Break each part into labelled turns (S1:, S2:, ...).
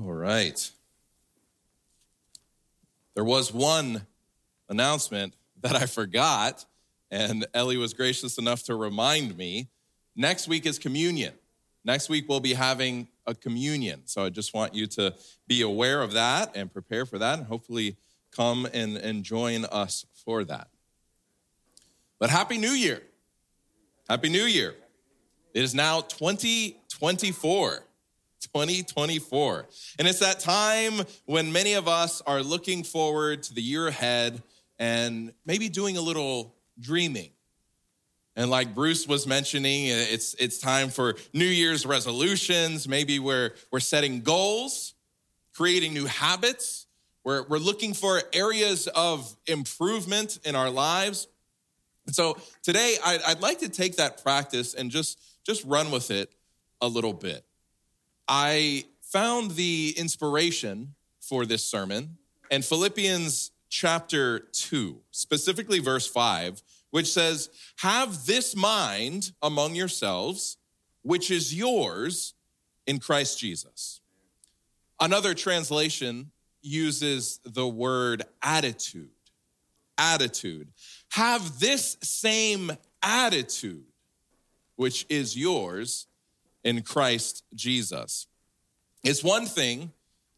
S1: All right. There was one announcement that I forgot, and Ellie was gracious enough to remind me. Next week is communion. Next week we'll be having a communion. So I just want you to be aware of that and prepare for that, and hopefully come and, and join us for that. But Happy New Year! Happy New Year! It is now 2024. 2024. And it's that time when many of us are looking forward to the year ahead and maybe doing a little dreaming. And like Bruce was mentioning, it's, it's time for New Year's resolutions. Maybe we're, we're setting goals, creating new habits. We're, we're looking for areas of improvement in our lives. And so today, I'd, I'd like to take that practice and just, just run with it a little bit. I found the inspiration for this sermon in Philippians chapter 2, specifically verse 5, which says, Have this mind among yourselves, which is yours in Christ Jesus. Another translation uses the word attitude. Attitude. Have this same attitude, which is yours in Christ Jesus. It's one thing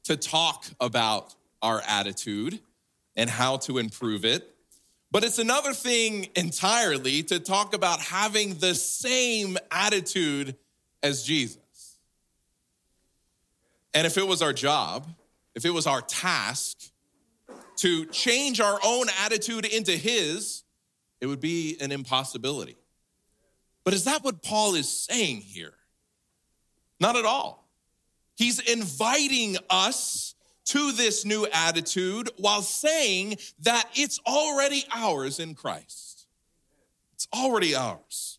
S1: to talk about our attitude and how to improve it, but it's another thing entirely to talk about having the same attitude as Jesus. And if it was our job, if it was our task to change our own attitude into his, it would be an impossibility. But is that what Paul is saying here? Not at all. He's inviting us to this new attitude while saying that it's already ours in Christ. It's already ours.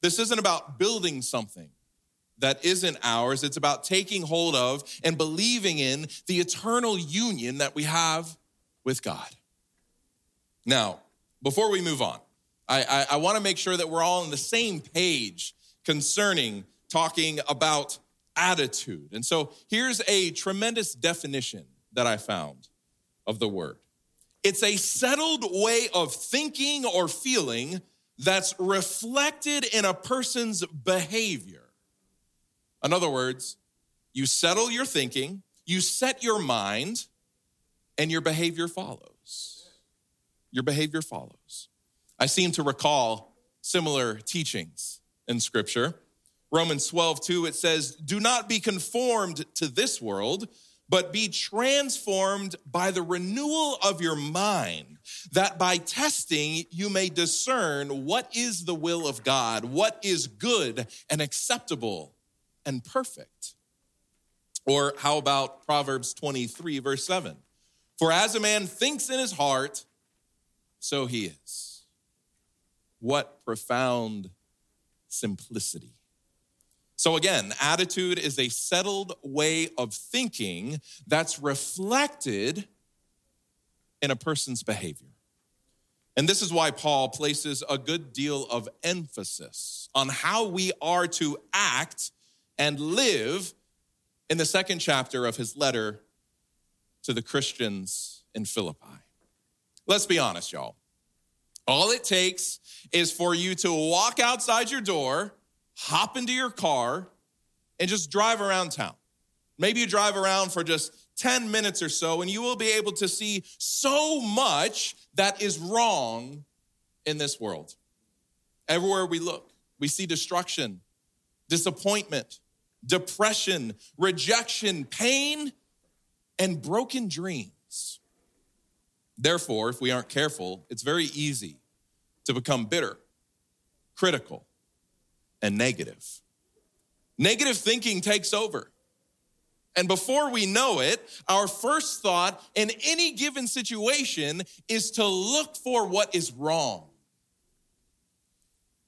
S1: This isn't about building something that isn't ours. It's about taking hold of and believing in the eternal union that we have with God. Now, before we move on, I, I, I want to make sure that we're all on the same page concerning talking about attitude. And so here's a tremendous definition that I found of the word it's a settled way of thinking or feeling that's reflected in a person's behavior. In other words, you settle your thinking, you set your mind, and your behavior follows. Your behavior follows. I seem to recall similar teachings in scripture. Romans 12, 2, it says, Do not be conformed to this world, but be transformed by the renewal of your mind, that by testing you may discern what is the will of God, what is good and acceptable and perfect. Or how about Proverbs 23, verse 7? For as a man thinks in his heart, so he is. What profound simplicity. So, again, attitude is a settled way of thinking that's reflected in a person's behavior. And this is why Paul places a good deal of emphasis on how we are to act and live in the second chapter of his letter to the Christians in Philippi. Let's be honest, y'all. All it takes is for you to walk outside your door hop into your car and just drive around town. Maybe you drive around for just 10 minutes or so, and you will be able to see so much that is wrong in this world. Everywhere we look, we see destruction, disappointment, depression, rejection, pain, and broken dreams. Therefore, if we aren't careful, it's very easy to become bitter, critical, and negative. Negative thinking takes over. And before we know it, our first thought in any given situation is to look for what is wrong.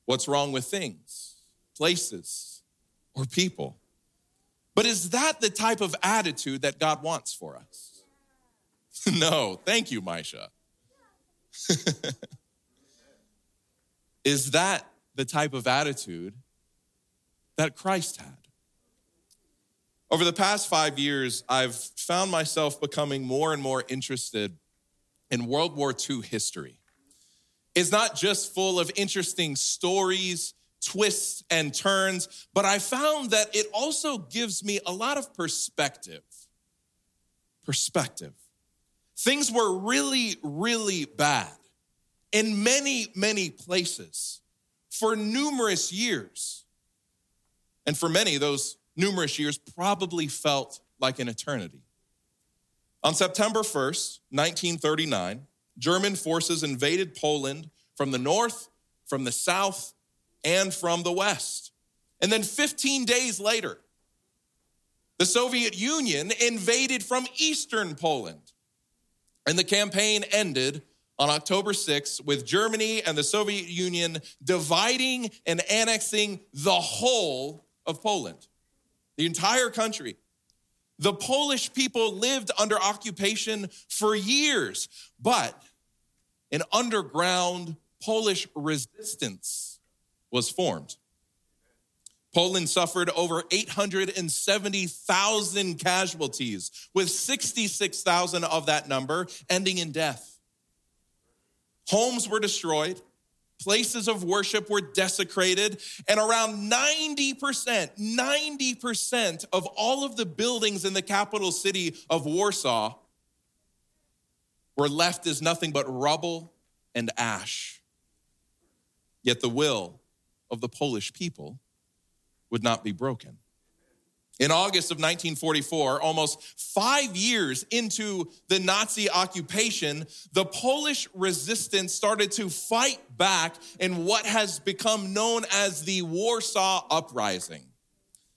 S1: What's wrong with things, places, or people? But is that the type of attitude that God wants for us? no, thank you, Maisha. is that the type of attitude that Christ had. Over the past five years, I've found myself becoming more and more interested in World War II history. It's not just full of interesting stories, twists, and turns, but I found that it also gives me a lot of perspective. Perspective. Things were really, really bad in many, many places for numerous years. And for many, those numerous years probably felt like an eternity. On September 1st, 1939, German forces invaded Poland from the north, from the south, and from the west. And then 15 days later, the Soviet Union invaded from eastern Poland. And the campaign ended on October 6th with Germany and the Soviet Union dividing and annexing the whole of Poland the entire country. The Polish people lived under occupation for years, but an underground Polish resistance was formed. Poland suffered over 870,000 casualties, with 66,000 of that number ending in death. Homes were destroyed, places of worship were desecrated, and around 90%, 90% of all of the buildings in the capital city of Warsaw were left as nothing but rubble and ash. Yet the will of the Polish people would not be broken. In August of 1944, almost five years into the Nazi occupation, the Polish resistance started to fight back in what has become known as the Warsaw Uprising.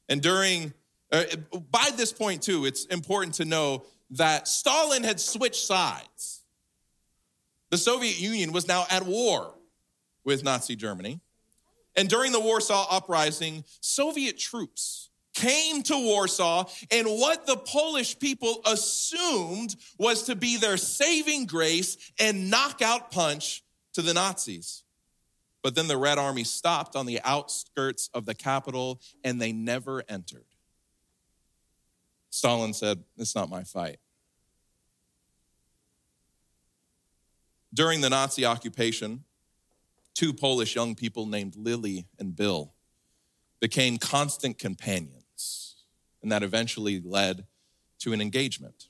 S1: And during, uh, by this point, too, it's important to know that Stalin had switched sides. The Soviet Union was now at war with Nazi Germany. And during the Warsaw Uprising, Soviet troops came to Warsaw, and what the Polish people assumed was to be their saving grace and knockout punch to the Nazis. But then the Red Army stopped on the outskirts of the capital and they never entered. Stalin said, It's not my fight. During the Nazi occupation, two Polish young people named Lily and Bill became constant companions and that eventually led to an engagement.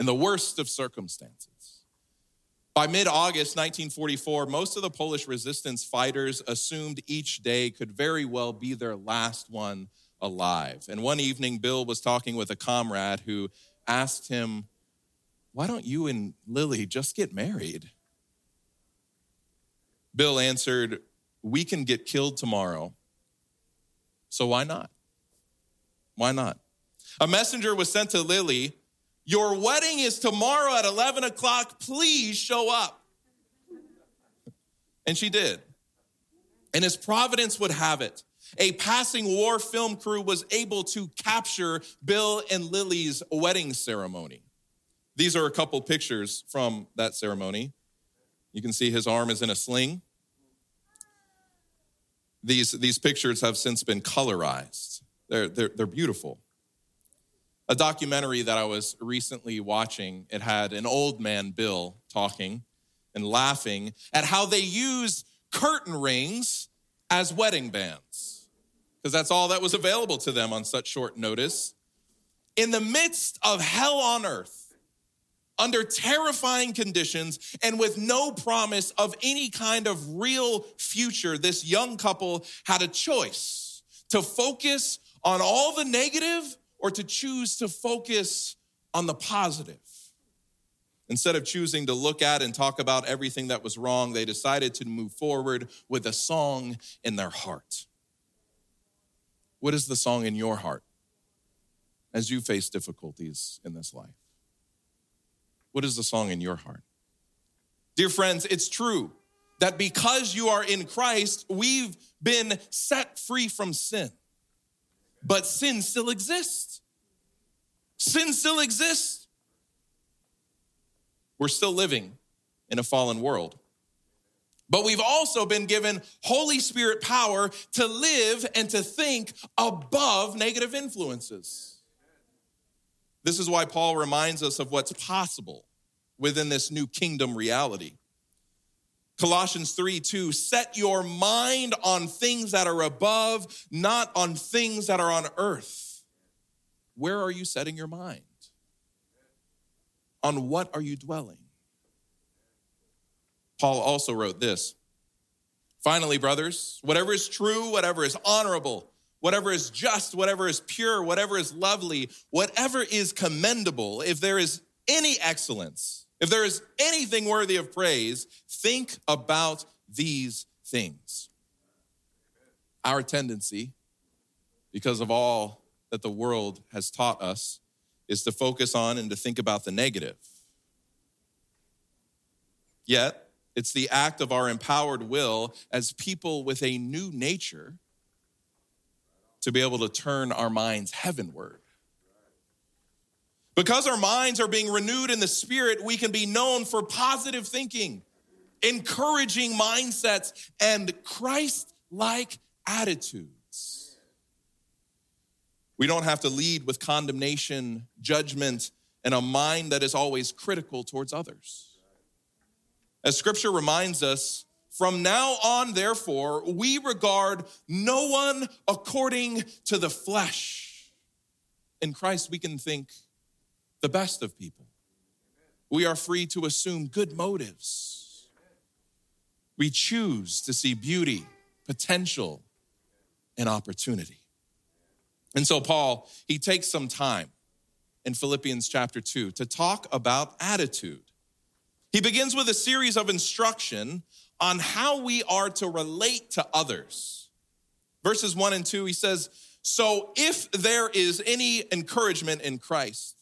S1: In the worst of circumstances, by mid August 1944, most of the Polish resistance fighters assumed each day could very well be their last one alive. And one evening, Bill was talking with a comrade who asked him, Why don't you and Lily just get married? Bill answered, We can get killed tomorrow, so why not? Why not? A messenger was sent to Lily. Your wedding is tomorrow at 11 o'clock. Please show up. And she did. And as providence would have it, a passing war film crew was able to capture Bill and Lily's wedding ceremony. These are a couple pictures from that ceremony. You can see his arm is in a sling. These, these pictures have since been colorized. They're, they're, they're beautiful. A documentary that I was recently watching, it had an old man, Bill, talking and laughing at how they use curtain rings as wedding bands, because that's all that was available to them on such short notice. In the midst of hell on earth, under terrifying conditions and with no promise of any kind of real future, this young couple had a choice to focus on all the negative or to choose to focus on the positive. Instead of choosing to look at and talk about everything that was wrong, they decided to move forward with a song in their heart. What is the song in your heart as you face difficulties in this life? What is the song in your heart? Dear friends, it's true that because you are in Christ, we've been set free from sin but sin still exists. Sin still exists. We're still living in a fallen world. But we've also been given Holy Spirit power to live and to think above negative influences. This is why Paul reminds us of what's possible within this new kingdom reality. Colossians 3 2, set your mind on things that are above, not on things that are on earth. Where are you setting your mind? On what are you dwelling? Paul also wrote this Finally, brothers, whatever is true, whatever is honorable, whatever is just, whatever is pure, whatever is lovely, whatever is commendable, if there is any excellence, if there is anything worthy of praise, think about these things. Our tendency, because of all that the world has taught us, is to focus on and to think about the negative. Yet, it's the act of our empowered will as people with a new nature to be able to turn our minds heavenward. Because our minds are being renewed in the spirit, we can be known for positive thinking, encouraging mindsets, and Christ like attitudes. We don't have to lead with condemnation, judgment, and a mind that is always critical towards others. As scripture reminds us, from now on, therefore, we regard no one according to the flesh. In Christ, we can think the best of people. We are free to assume good motives. We choose to see beauty, potential, and opportunity. And so, Paul, he takes some time in Philippians chapter 2 to talk about attitude. He begins with a series of instruction on how we are to relate to others. Verses one and two, he says, So if there is any encouragement in Christ,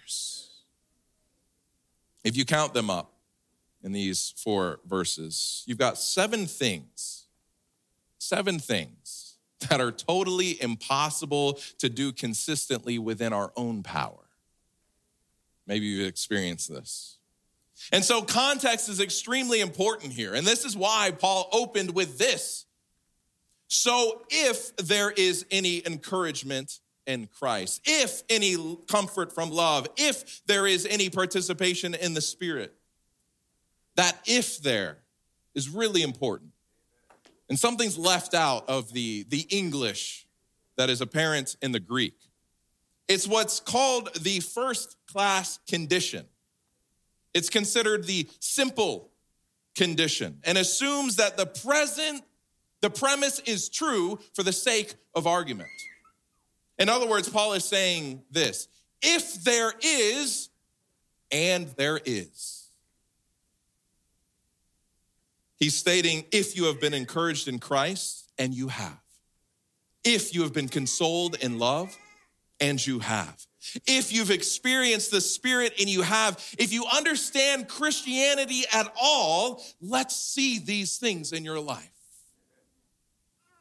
S1: If you count them up in these four verses, you've got seven things, seven things that are totally impossible to do consistently within our own power. Maybe you've experienced this. And so context is extremely important here. And this is why Paul opened with this. So if there is any encouragement in Christ, if any comfort from love, if there is any participation in the Spirit, that if there is really important. And something's left out of the, the English that is apparent in the Greek. It's what's called the first class condition. It's considered the simple condition and assumes that the present, the premise is true for the sake of argument. In other words, Paul is saying this if there is, and there is. He's stating if you have been encouraged in Christ, and you have. If you have been consoled in love, and you have. If you've experienced the Spirit and you have, if you understand Christianity at all, let's see these things in your life.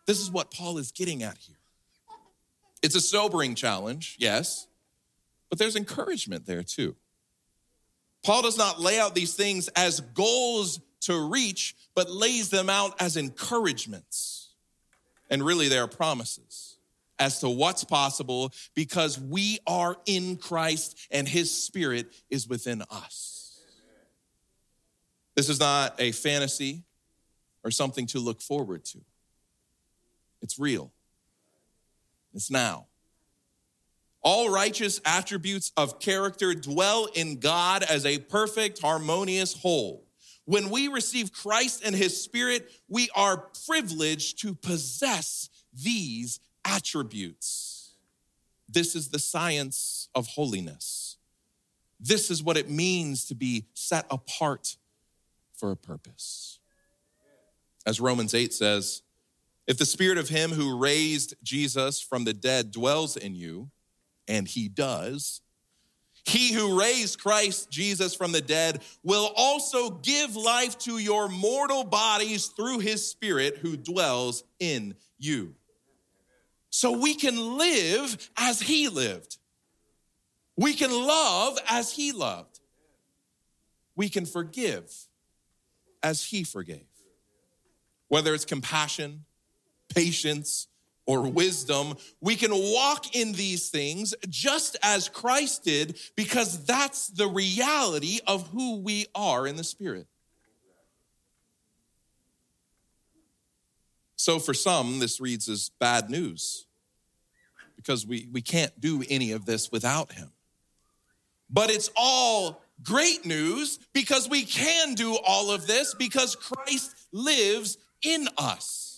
S1: This is what Paul is getting at here. It's a sobering challenge, yes, but there's encouragement there too. Paul does not lay out these things as goals to reach, but lays them out as encouragements. And really, they are promises as to what's possible because we are in Christ and his spirit is within us. This is not a fantasy or something to look forward to. It's real. It's now. All righteous attributes of character dwell in God as a perfect, harmonious whole. When we receive Christ and his spirit, we are privileged to possess these attributes. This is the science of holiness. This is what it means to be set apart for a purpose. As Romans 8 says, if the spirit of him who raised Jesus from the dead dwells in you, and he does, he who raised Christ Jesus from the dead will also give life to your mortal bodies through his spirit who dwells in you. So we can live as he lived. We can love as he loved. We can forgive as he forgave. Whether it's compassion, patience, or wisdom, we can walk in these things just as Christ did because that's the reality of who we are in the Spirit. So for some, this reads as bad news because we, we can't do any of this without Him. But it's all great news because we can do all of this because Christ lives in us.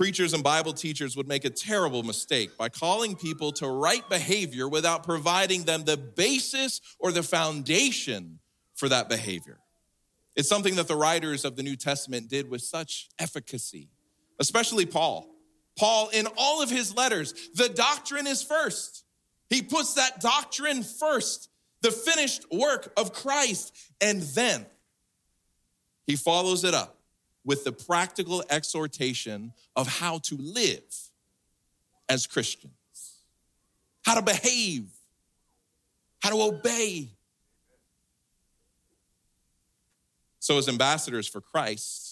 S1: Preachers and Bible teachers would make a terrible mistake by calling people to right behavior without providing them the basis or the foundation for that behavior. It's something that the writers of the New Testament did with such efficacy, especially Paul. Paul, in all of his letters, the doctrine is first. He puts that doctrine first, the finished work of Christ, and then he follows it up with the practical exhortation of how to live as Christians, how to behave, how to obey. So, as ambassadors for Christ,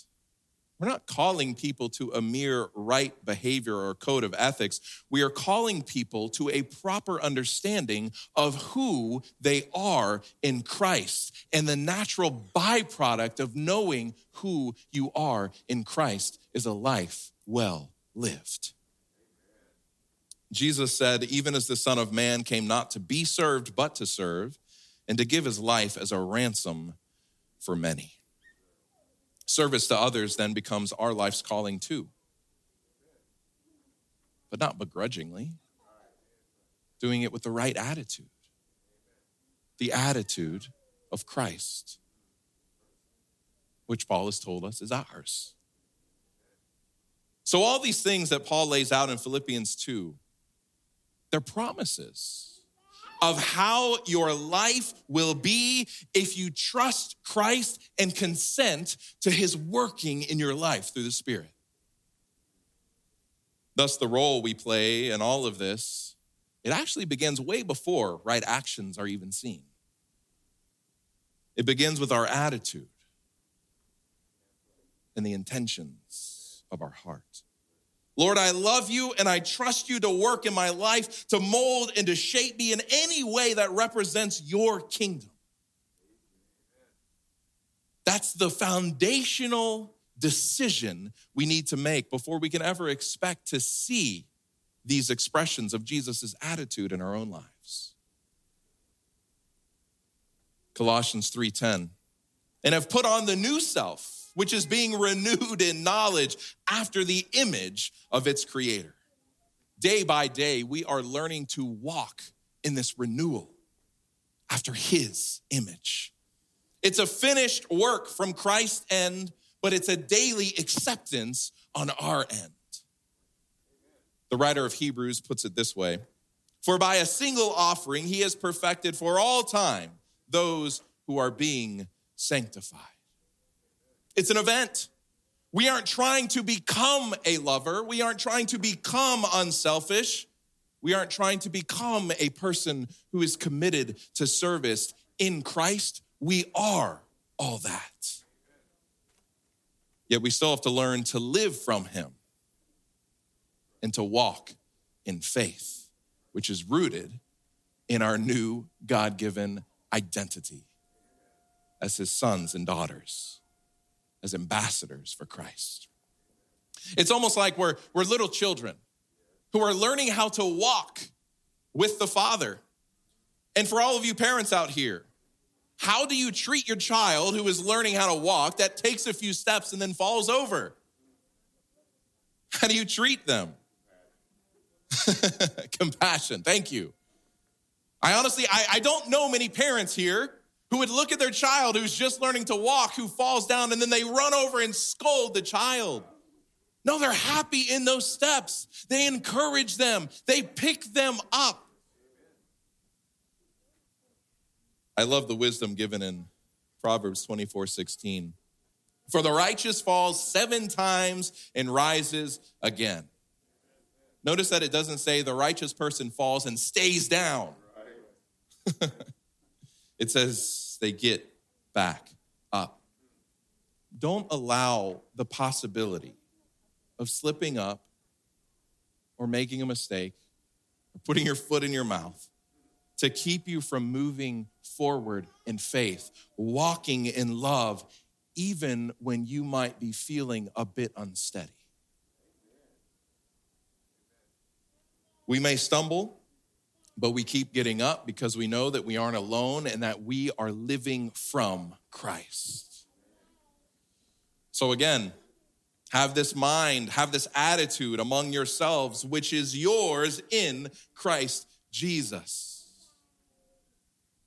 S1: we're not calling people to a mere right behavior or code of ethics. We are calling people to a proper understanding of who they are in Christ. And the natural byproduct of knowing who you are in Christ is a life well lived. Jesus said, Even as the Son of Man came not to be served, but to serve, and to give his life as a ransom for many. Service to others then becomes our life's calling too, but not begrudgingly, doing it with the right attitude. The attitude of Christ, which Paul has told us is ours. So, all these things that Paul lays out in Philippians 2, they're promises of how your life will be if you trust Christ and consent to his working in your life through the Spirit. Thus, the role we play in all of this, it actually begins way before right actions are even seen. It begins with our attitude and the intentions of our heart. Lord, I love you and I trust you to work in my life, to mold and to shape me in any way that represents your kingdom. That's the foundational decision we need to make before we can ever expect to see these expressions of Jesus' attitude in our own lives. Colossians 3:10. And have put on the new self which is being renewed in knowledge after the image of its creator. Day by day, we are learning to walk in this renewal after his image. It's a finished work from Christ's end, but it's a daily acceptance on our end. The writer of Hebrews puts it this way For by a single offering, he has perfected for all time those who are being sanctified. It's an event. We aren't trying to become a lover. We aren't trying to become unselfish. We aren't trying to become a person who is committed to service in Christ. We are all that. Yet we still have to learn to live from Him and to walk in faith, which is rooted in our new God given identity as His sons and daughters as ambassadors for Christ. It's almost like we're, we're little children who are learning how to walk with the Father. And for all of you parents out here, how do you treat your child who is learning how to walk that takes a few steps and then falls over? How do you treat them? Compassion. Thank you. I honestly, I, I don't know many parents here who would look at their child who's just learning to walk, who falls down, and then they run over and scold the child. No, they're happy in those steps. They encourage them, they pick them up. I love the wisdom given in Proverbs 24 16. For the righteous falls seven times and rises again. Notice that it doesn't say the righteous person falls and stays down. it says they get back up. Don't allow the possibility of slipping up or making a mistake or putting your foot in your mouth to keep you from moving forward in faith, walking in love, even when you might be feeling a bit unsteady. We may stumble, but we keep getting up because we know that we aren't alone and that we are living from Christ. So, again, have this mind, have this attitude among yourselves, which is yours in Christ Jesus.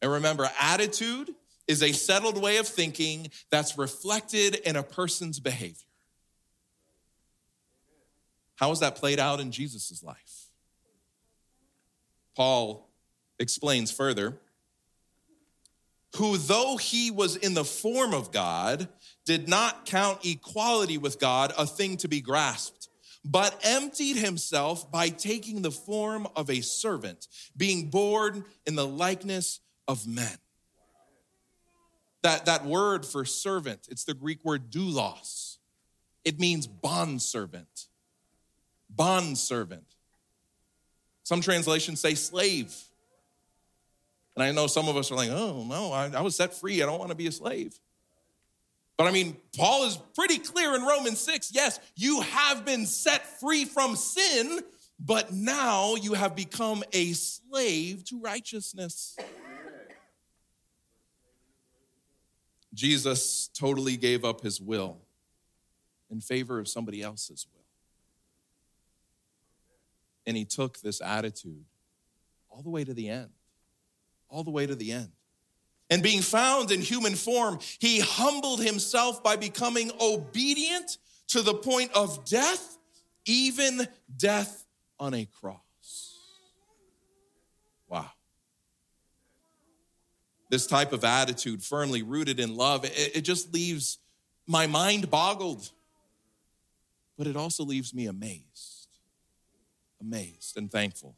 S1: And remember, attitude is a settled way of thinking that's reflected in a person's behavior. How is that played out in Jesus' life? Paul explains further who, though he was in the form of God, did not count equality with God a thing to be grasped, but emptied himself by taking the form of a servant, being born in the likeness of men. That, that word for servant, it's the Greek word doulos. It means bond servant. Some translations say slave. And I know some of us are like, oh, no, I, I was set free. I don't want to be a slave. But I mean, Paul is pretty clear in Romans 6 yes, you have been set free from sin, but now you have become a slave to righteousness. Jesus totally gave up his will in favor of somebody else's will. And he took this attitude all the way to the end, all the way to the end. And being found in human form, he humbled himself by becoming obedient to the point of death, even death on a cross. Wow this type of attitude, firmly rooted in love, it, it just leaves my mind boggled. But it also leaves me amazed, amazed and thankful.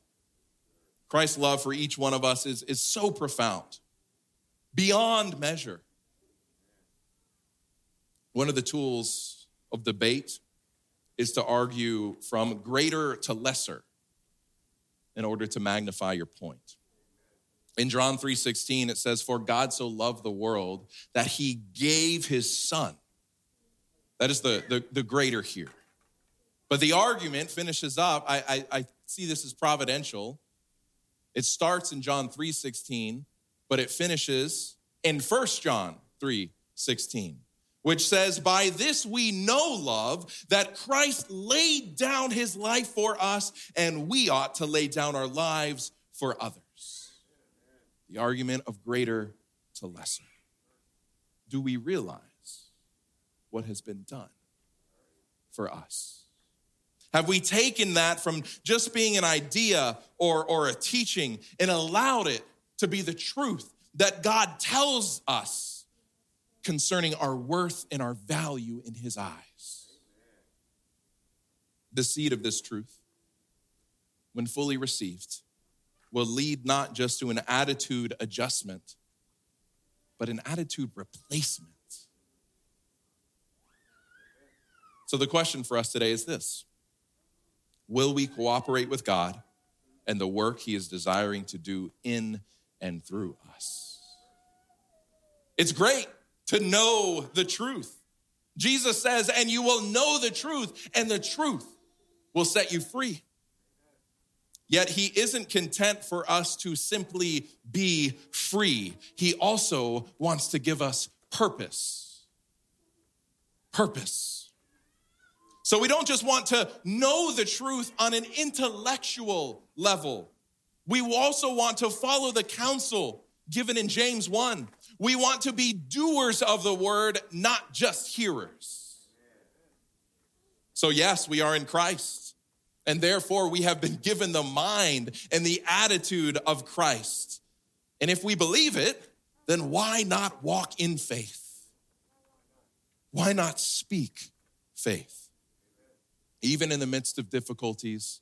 S1: Christ's love for each one of us is, is so profound, beyond measure. One of the tools of debate is to argue from greater to lesser in order to magnify your point. In John 3:16 it says for God so loved the world that he gave his son. That is the, the, the greater here. But the argument finishes up, I, I, I see this as providential. It starts in John 3:16, but it finishes in 1 John 3:16, which says, By this we know love, that Christ laid down his life for us, and we ought to lay down our lives for others the argument of greater to lesser. Do we realize what has been done for us? Have we taken that from just being an idea or, or a teaching and allowed it to be the truth that God tells us concerning our worth and our value in His eyes? The seed of this truth, when fully received, will lead not just to an attitude adjustment, but an attitude replacement. So, the question for us today is this Will we cooperate with God and the work He is desiring to do in and through us? It's great to know the truth. Jesus says, and you will know the truth, and the truth will set you free. Yet he isn't content for us to simply be free. He also wants to give us purpose. Purpose. So we don't just want to know the truth on an intellectual level. We also want to follow the counsel given in James 1, We want to be doers of the word, not just hearers. So, yes, we are in Christ, and therefore we have been given the mind and the attitude of Christ. And if we believe it, then why not walk in faith? Why not speak faith? Even in the midst of difficulties,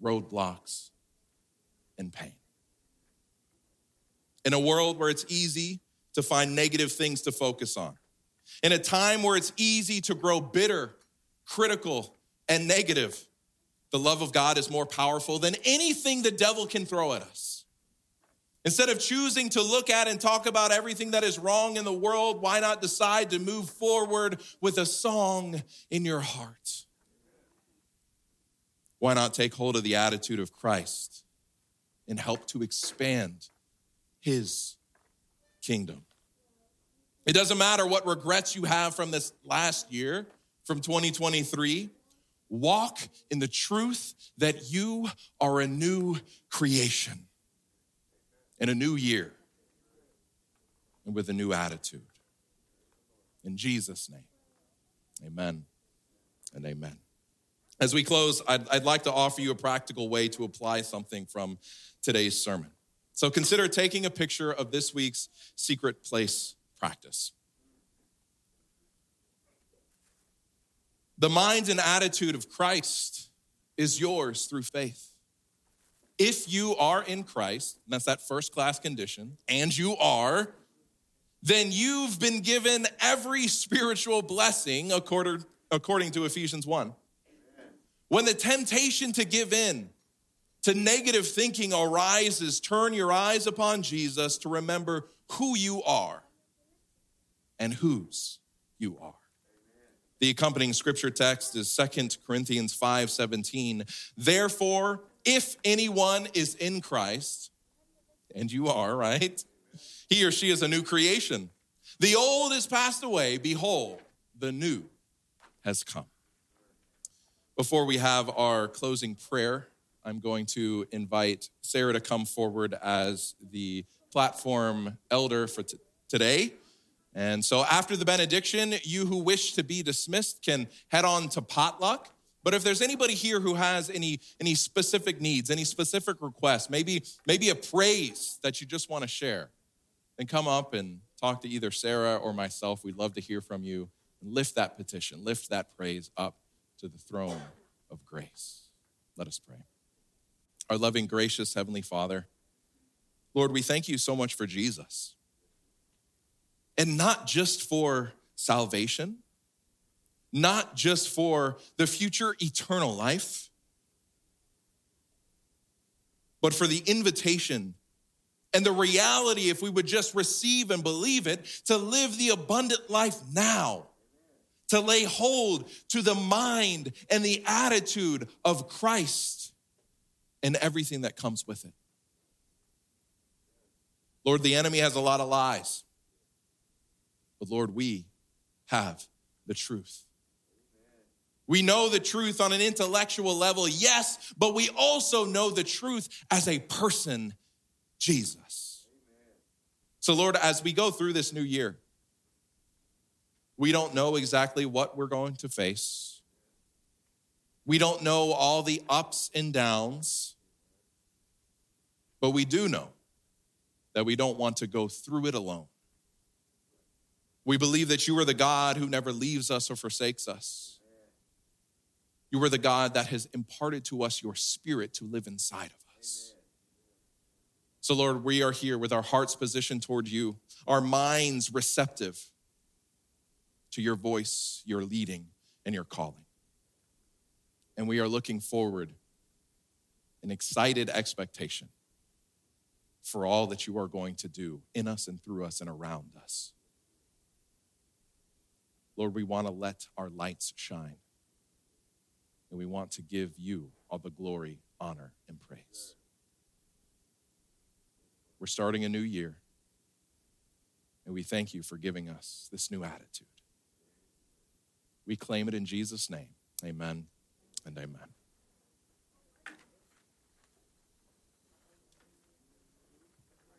S1: roadblocks, and pain. In a world where it's easy to find negative things to focus on, in a time where it's easy to grow bitter, critical, and negative, the love of God is more powerful than anything the devil can throw at us. Instead of choosing to look at and talk about everything that is wrong in the world, why not decide to move forward with a song in your heart? Why not take hold of the attitude of Christ and help to expand his kingdom? It doesn't matter what regrets you have from this last year, from 2023. Walk in the truth that you are a new creation in a new year and with a new attitude. In Jesus' name, amen and amen. As we close, I'd, I'd, like to offer you a practical way to apply something from today's sermon. So consider taking a picture of this week's secret place practice. The mind and attitude of Christ is yours through faith. If you are in Christ, and that's that first class condition, and you are, then you've been given every spiritual blessing according, according to Ephesians 1. When the temptation to give in to negative thinking arises, turn your eyes upon Jesus to remember who you are and whose you are. The accompanying scripture text is 2 Corinthians 5 17. Therefore, if anyone is in Christ, and you are, right? He or she is a new creation. The old is passed away. Behold, the new has come. Before we have our closing prayer, I'm going to invite Sarah to come forward as the platform elder for t- today. And so after the benediction, you who wish to be dismissed can head on to potluck. But if there's anybody here who has any, any specific needs, any specific requests, maybe, maybe a praise that you just want to share, then come up and talk to either Sarah or myself. We'd love to hear from you. And lift that petition, lift that praise up to the throne of grace. Let us pray. Our loving, gracious Heavenly Father, Lord, we thank you so much for Jesus. And not just for salvation, not just for the future eternal life, but for the invitation and the reality, if we would just receive and believe it, to live the abundant life now to lay hold to the mind and the attitude of Christ and everything that comes with it. Lord, the enemy has a lot of lies. But Lord, we have the truth. We know the truth on an intellectual level, yes, but we also know the truth as a person, Jesus. So, Lord, as we go through this new year, we don't know exactly what we're going to face. We don't know all the ups and downs, but we do know that we don't want to go through it alone. We believe that you are the God who never leaves us or forsakes us. You are the God that has imparted to us your spirit to live inside of us. So, Lord, we are here with our hearts positioned toward you, our minds receptive to your voice, your leading, and your calling. And we are looking forward in excited expectation for all that you are going to do in us and through us and around us. Lord, we want to let our lights shine. And we want to give you all the glory, honor, and praise. We're starting a new year. And we thank you for giving us this new attitude. We claim it in Jesus' name. Amen and amen.